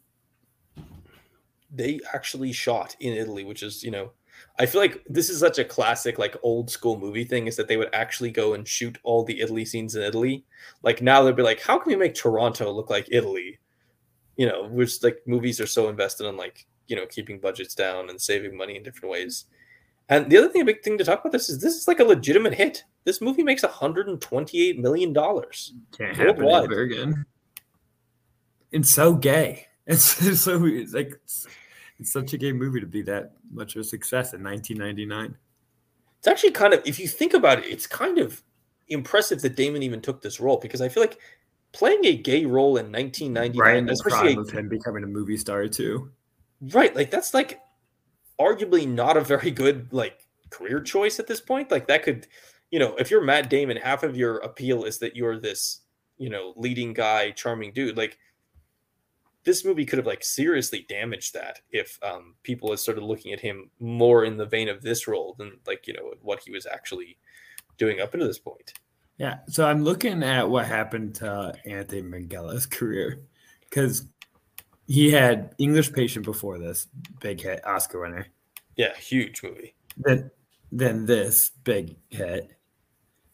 They actually shot in Italy, which is, you know, I feel like this is such a classic, like old school movie thing is that they would actually go and shoot all the Italy scenes in Italy. Like now they'd be like, how can we make Toronto look like Italy? You know, which like movies are so invested in like, you know, keeping budgets down and saving money in different ways. And the other thing, a big thing to talk about this is this is like a legitimate hit. This movie makes 128 million dollars. Can't happen ever again. It's so gay. It's, so it's like it's, it's such a gay movie to be that much of a success in 1999. It's actually kind of, if you think about it, it's kind of impressive that Damon even took this role because I feel like playing a gay role in 1999, Right especially prime of him becoming a movie star too. right, like that's like arguably not a very good like career choice at this point. Like that could, you know, if you're Matt Damon, half of your appeal is that you're this, you know, leading guy, charming dude. Like this movie could have like seriously damaged that if um, people had started looking at him more in the vein of this role than like you know what he was actually doing up until this point. Yeah. So I'm looking at what happened to Anthony Minghella career because he had English Patient before this, big hit, Oscar winner. Yeah, huge movie. Then, then this big hit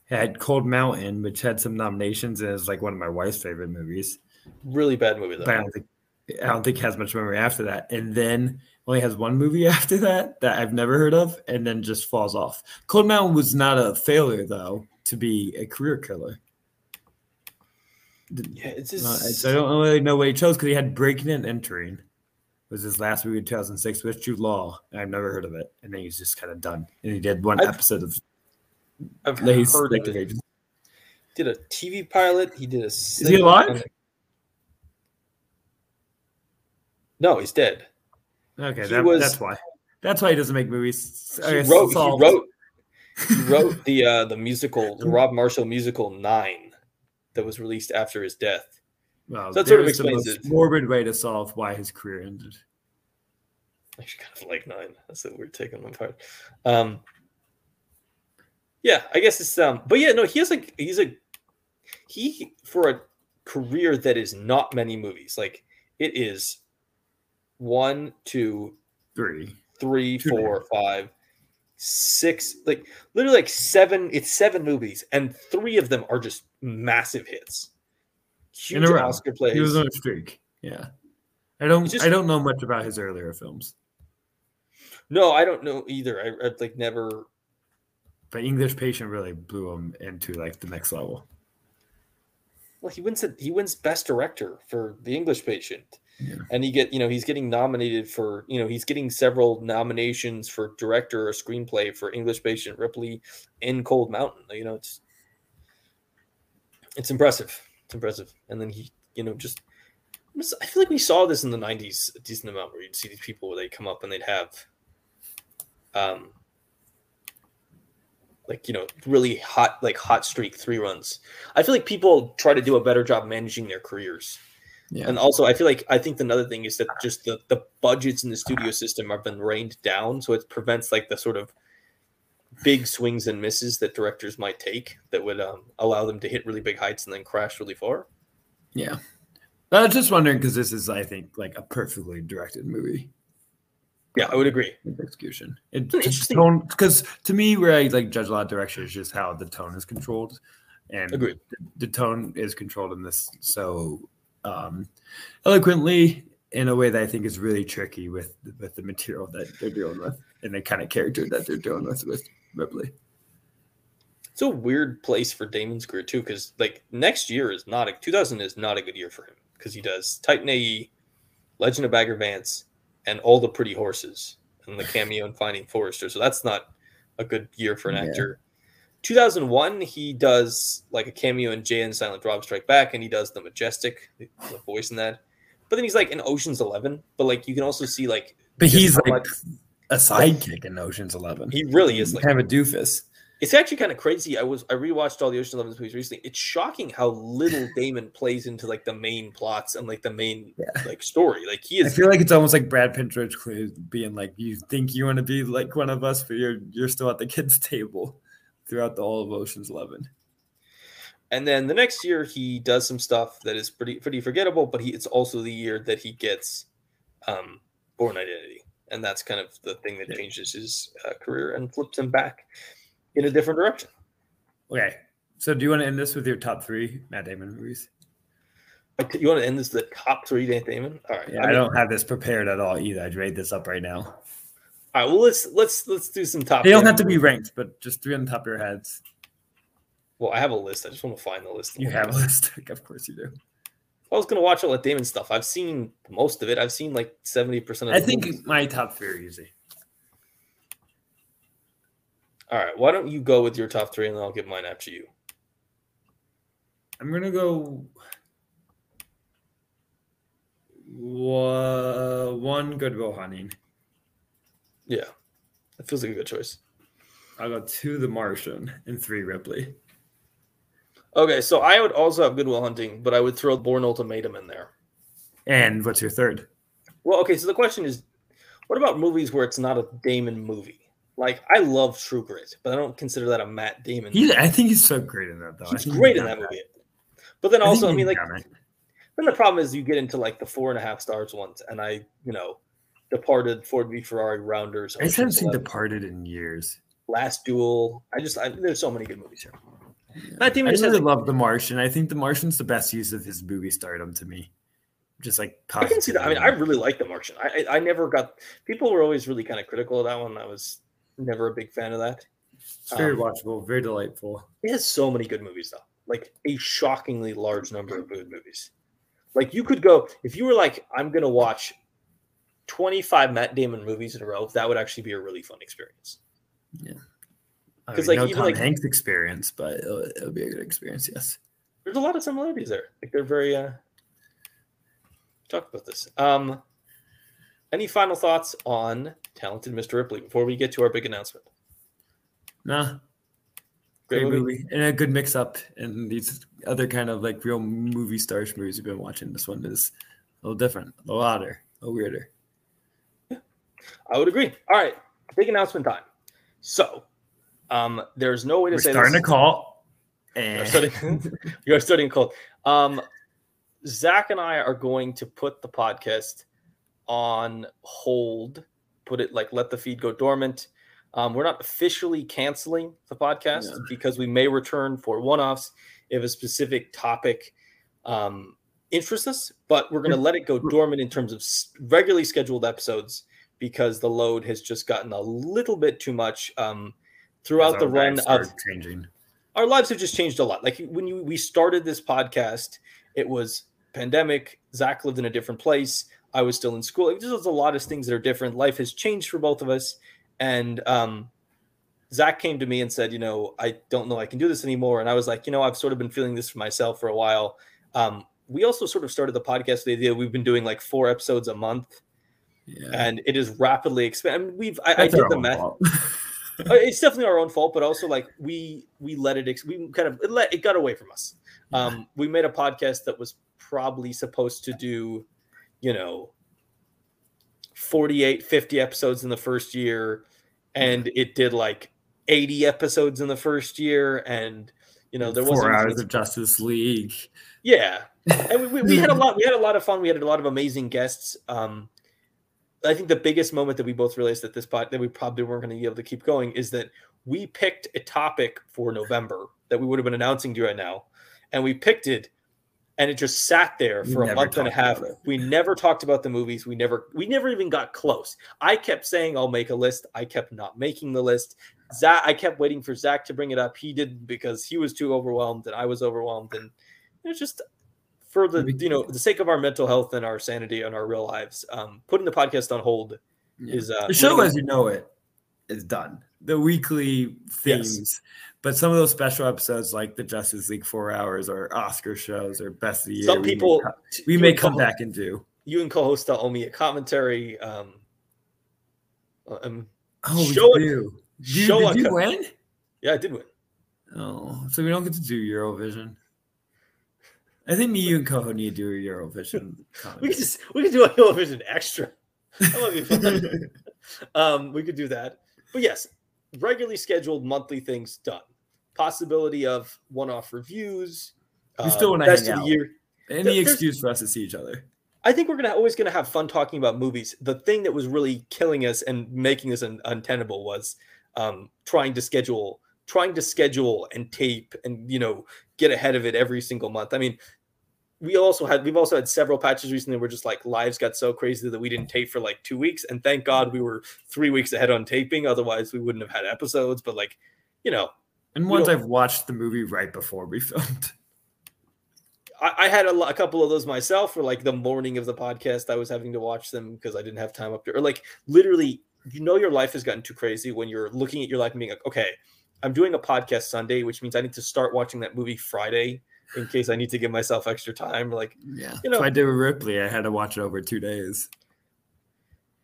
had Cold Mountain, which had some nominations and is like one of my wife's favorite movies. Really bad movie though. But I don't think I don't think has much memory after that. And then only has one movie after that that I've never heard of, and then just falls off. Cold Mountain was not a failure though to be a career killer. Yeah, it's Uh, just so I don't really know what he chose because he had Breaking and Entering was his last movie in 2006 with Jude Law. I've never heard of it, and then he's just kind of done. And he did one I've- episode of I've heard of it. Agents. Did a TV pilot. He did a. Is he alive? No, he's dead. Okay, that, was- that's why. That's why he doesn't make movies. He wrote. He wrote. He wrote the uh, the musical, the Rob Marshall musical Nine, that was released after his death. Well, So that sort of the explains most it. Morbid way to solve why his career ended. Actually, kind of like Nine. That's a weird take on my part. Um, yeah, I guess it's um, but yeah, no, he has like he's a he for a career that is not many movies. Like it is one, two, Three. three, Two four, five, six, like literally like seven. It's seven movies, and three of them are just massive hits. Huge. Oscar plays. He was on a streak. Yeah. I don't. Just- I don't know much about his earlier films, no, I don't know either. I, I've like never. but English Patient really blew him into like the next level. Well, he wins. A, he wins Best Director for The English Patient, Yeah. and he get you know he's getting nominated for you know he's getting several nominations for director or screenplay for English Patient, Ripley, in Cold Mountain. You know it's it's impressive. It's impressive. And then he you know just I feel like we saw this in the '90s a decent amount where you'd see these people where they come up and they'd have um like you know really hot like hot streak three runs i feel like people try to do a better job managing their careers Yeah. and also i feel like i think another thing is that just the the budgets in the studio system have been reined down so it prevents like the sort of big swings and misses that directors might take that would um, allow them to hit really big heights and then crash really far Yeah. I was just wondering because this is, I think, like a perfectly directed movie. yeah i would agree execution. It, It's tone because to me, where I like judge a lot of direction is just how the tone is controlled, and Agreed. the tone is controlled in this so um, eloquently in a way that I think is really tricky with with the material that they're dealing with and the kind of character that they're dealing with with Ripley. it's a weird place for damon's career too because like next year is not a 2000 is not a good year for him because he does titan ae legend of bagger vance and all the pretty horses and the cameo in finding forrester so that's not a good year for an Yeah. actor 2001 he does like a cameo in jay and silent bob strike back and he does the majestic the, voice in that but then he's like in oceans 11 but like you can also see like But he's like much- a sidekick in Ocean's Eleven. He really is like kind of a doofus. It's actually kind of crazy. I was I rewatched all the Ocean's Eleven movies recently. It's shocking how little Damon plays into like the main plots and like the main yeah. like story. Like he is. I feel like it's almost like Brad Pitt, George Clooney being like, "You think you want to be like one of us, but you're you're still at the kids' table." Throughout the all of Ocean's Eleven. And then the next year he does some stuff that is pretty pretty forgettable, but he it's also the year that he gets um, Bourne Identity, and that's kind of the thing that changes his uh, career and flips him back in a different direction. Okay, so do you want to end this with your top three Matt Damon movies? You want to end this with the top three Matt Damon? All right. Yeah, I, mean, I, don't have this prepared at all either. I'd rate this up right now. All right. Well, let's let's let's do some top. They don't have to be ranked, but just three on the top of your heads. Well, I have a list. I just want to find the list. You have a list. of course you do. I was going to watch all that Damon stuff. I've seen most of it. I've seen like 70% of it. I think movies. my top three are easy. All right. Why don't you go with your top three and then I'll give mine after you? I'm going to go one Good Will Hunting. Yeah. That feels like a good choice. I got two The Martian and three Ripley. Okay, so I would also have Good Will Hunting, but I would throw Bourne Ultimatum in there. And what's your third? Well, okay, so the question is, what about movies where it's not a Damon movie? Like I love True Grit, but I don't consider that a Matt Damon. He's, I think he's so great in that though. He's great in that, that movie. But then also, I, I mean, like, then the problem is you get into like the four and a half stars ones, and I, you know, Departed, Ford v Ferrari, Rounders. I haven't seen Departed in years. Last Duel. I just, I, there's so many good movies here. I think I really love The Martian. I think The Martian's the best use of his movie stardom to me. Just like I can see that. I mean, I really like The Martian. I, I, I never got. People were always really kind of critical of that one. I was never a big fan of that. It's very um, watchable, very delightful. It has so many good movies though. Like a shockingly large number of good movies. Like you could go if you were like, I'm gonna watch 25 Matt Damon movies in a row. That would actually be a really fun experience. Yeah. Because like no even Tom like Hanks experience, but it'll, it'll, be a good experience. Yes, there's a lot of similarities there. Like they're very. uh Talk about this. Um, any final thoughts on talented Mr. Ripley before we get to our big announcement? Nah. Great, Great movie. movie. and a good mix up and these other kind of like real movie stars movies we've been watching. This one is a little different, a little odder, a little weirder. I would agree. All right, big announcement time. So um, there's no way to We're say starting this. a call. And... You're starting a call. Um, Zack and I are going to put the podcast on hold, put it like let the feed go dormant. Um, we're not officially canceling the podcast yeah. because we may return for one offs if a specific topic um, interests us, but we're going to let it go dormant in terms of regularly scheduled episodes because the load has just gotten a little bit too much. Um, throughout the run of changing. Our lives have just changed a lot. Like when you we started this podcast, it was pandemic. Zack lived in a different place. I was still in school. It just was a lot of things that are different. Life has changed for both of us. And um, Zack came to me and said, you know, I don't know I can do this anymore. And I was like, you know, I've sort of been feeling this for myself for a while. Um, we also sort of started the podcast with the idea we've been doing like four episodes a month. Yeah. And it is rapidly expanding. Mean, we've I, I did the math. Uh, it's definitely our own fault, but also like we we let it we kind of it let it got away from us. Um, we made a podcast that was probably supposed to do, you know, 48, 50 episodes in the first year, and it did like 80 episodes in the first year, and you know there was four hours of Justice League. Yeah, and we, we, we, had a lot. We had a lot of fun. We had a lot of amazing guests. Um, I think the biggest moment that we both realized at this point that we probably weren't going to be able to keep going is that we picked a topic for November that we would have been announcing to you right now, and we picked it, and it just sat there for a month and a half. We never talked about the movies. We never, we never even got close. I kept saying I'll make a list. I kept not making the list. Zack, I kept waiting for Zack to bring it up. He didn't because he was too overwhelmed, and I was overwhelmed, and it was just for the you know the sake of our mental health and our sanity and our real lives, um, putting the podcast on hold yeah. is uh, the show as you know it is done. The weekly themes, yes. but some of those special episodes like the Justice League four hours or Oscar shows or best of the year. Some people we may, we may come back and do. You and co-host owe me a commentary. Um, Um, Oh, we Show it- do. Did, show did you win? yeah, I did win. Oh, so we don't get to do Eurovision. I think me, you, and Coho need to do a Eurovision. We could just we could do a Eurovision extra. That would be fun. um, we could do that. But yes, regularly scheduled monthly things done. Possibility of one-off reviews. We still wanna best hang out. year. Any There's- excuse for us to see each other. I think we're gonna always gonna have fun talking about movies. The thing that was really killing us and making us un- untenable was um, trying to schedule, trying to schedule and tape, and you know get ahead of it every single month. I mean, we also had we've also had several patches recently where just like lives got so crazy that we didn't tape for like two weeks, and thank God we were three weeks ahead on taping. Otherwise, we wouldn't have had episodes. But like, you know, And once I've watched the movie right before we filmed. I, I had a, a couple of those myself. For like the morning of the podcast, I was having to watch them because I didn't have time up there. Or like literally, you know, your life has gotten too crazy when you're looking at your life and being like, okay, I'm doing a podcast Sunday, which means I need to start watching that movie Friday in case I need to give myself extra time. Like, Yeah. You know- if I did with Ripley, I had to watch it over two days.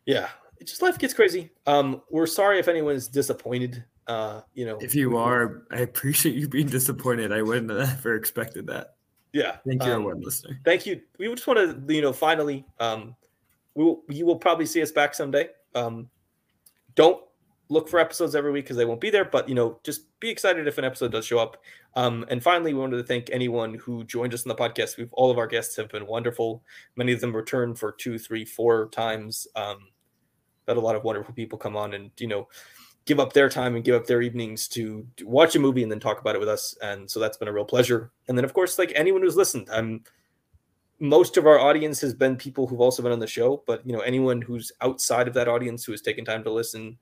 yeah, it just life gets crazy. Um, we're sorry if anyone is disappointed. Uh, you know, If you are, I appreciate you being disappointed. I wouldn't have ever expected that. yeah, Thank you, um, everyone listening. thank you. We just want to, you know, finally, um, we will, you will probably see us back someday. Um, don't look for episodes every week because they won't be there, but you know, just be excited if an episode does show up. Um, and finally, we wanted to thank anyone who joined us in the podcast. We've all of our guests have been wonderful. Many of them returned for two, three, four times. Um, had a lot of wonderful people come on and you know give up their time and give up their evenings to, watch a movie and then talk about it with us. And so that's been a real pleasure. And then of course, like anyone who's listened, I'm most of our audience has been people who've also been on the show, but you know, anyone who's outside of that audience who has taken time to listen,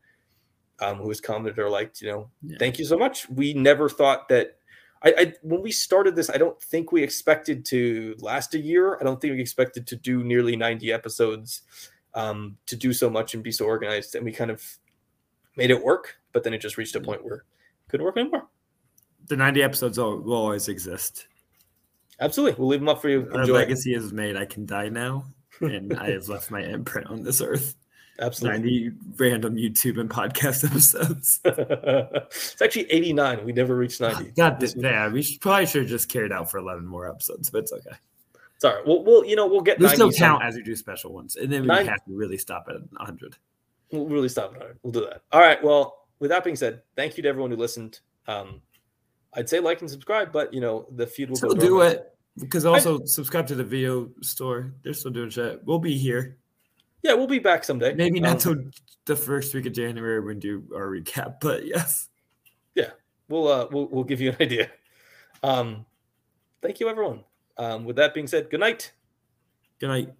um, who has commented or liked, you know, Yeah. thank you so much. We never thought that I, I when we started this, I don't think we expected to last a year. I don't think we expected to do nearly 90 episodes, um, to do so much and be so organized. And we kind of made it work, but then it just reached a point where it couldn't work anymore. The 90 episodes will, will always exist. Absolutely. We'll leave them up for you. Our Enjoy. legacy is made. I can die now, and I have left my imprint on this earth. Absolutely. 90 random YouTube and podcast episodes. it's actually 89. We never reached 90. God, th- yeah, we should, probably should have just carried out for 11 more episodes, but it's okay. It's all right. We'll, we'll you know, we'll get We 90 still count as we do special ones, and then we Nine- have to really stop at 100. We'll really stop at 100. We'll do that. All right. Well, with that being said, thank you to everyone who listened. Um, I'd say like and subscribe, but you know, the feed will Still go do it because also subscribe to the video store. They're still doing shit. We'll be here. Yeah, we'll be back someday. Maybe not Um, till the first week of January when we do our recap, but yes. Yeah, we'll uh we'll, we'll give you an idea. Um, thank you everyone. Um, with that being said, good night. Good night.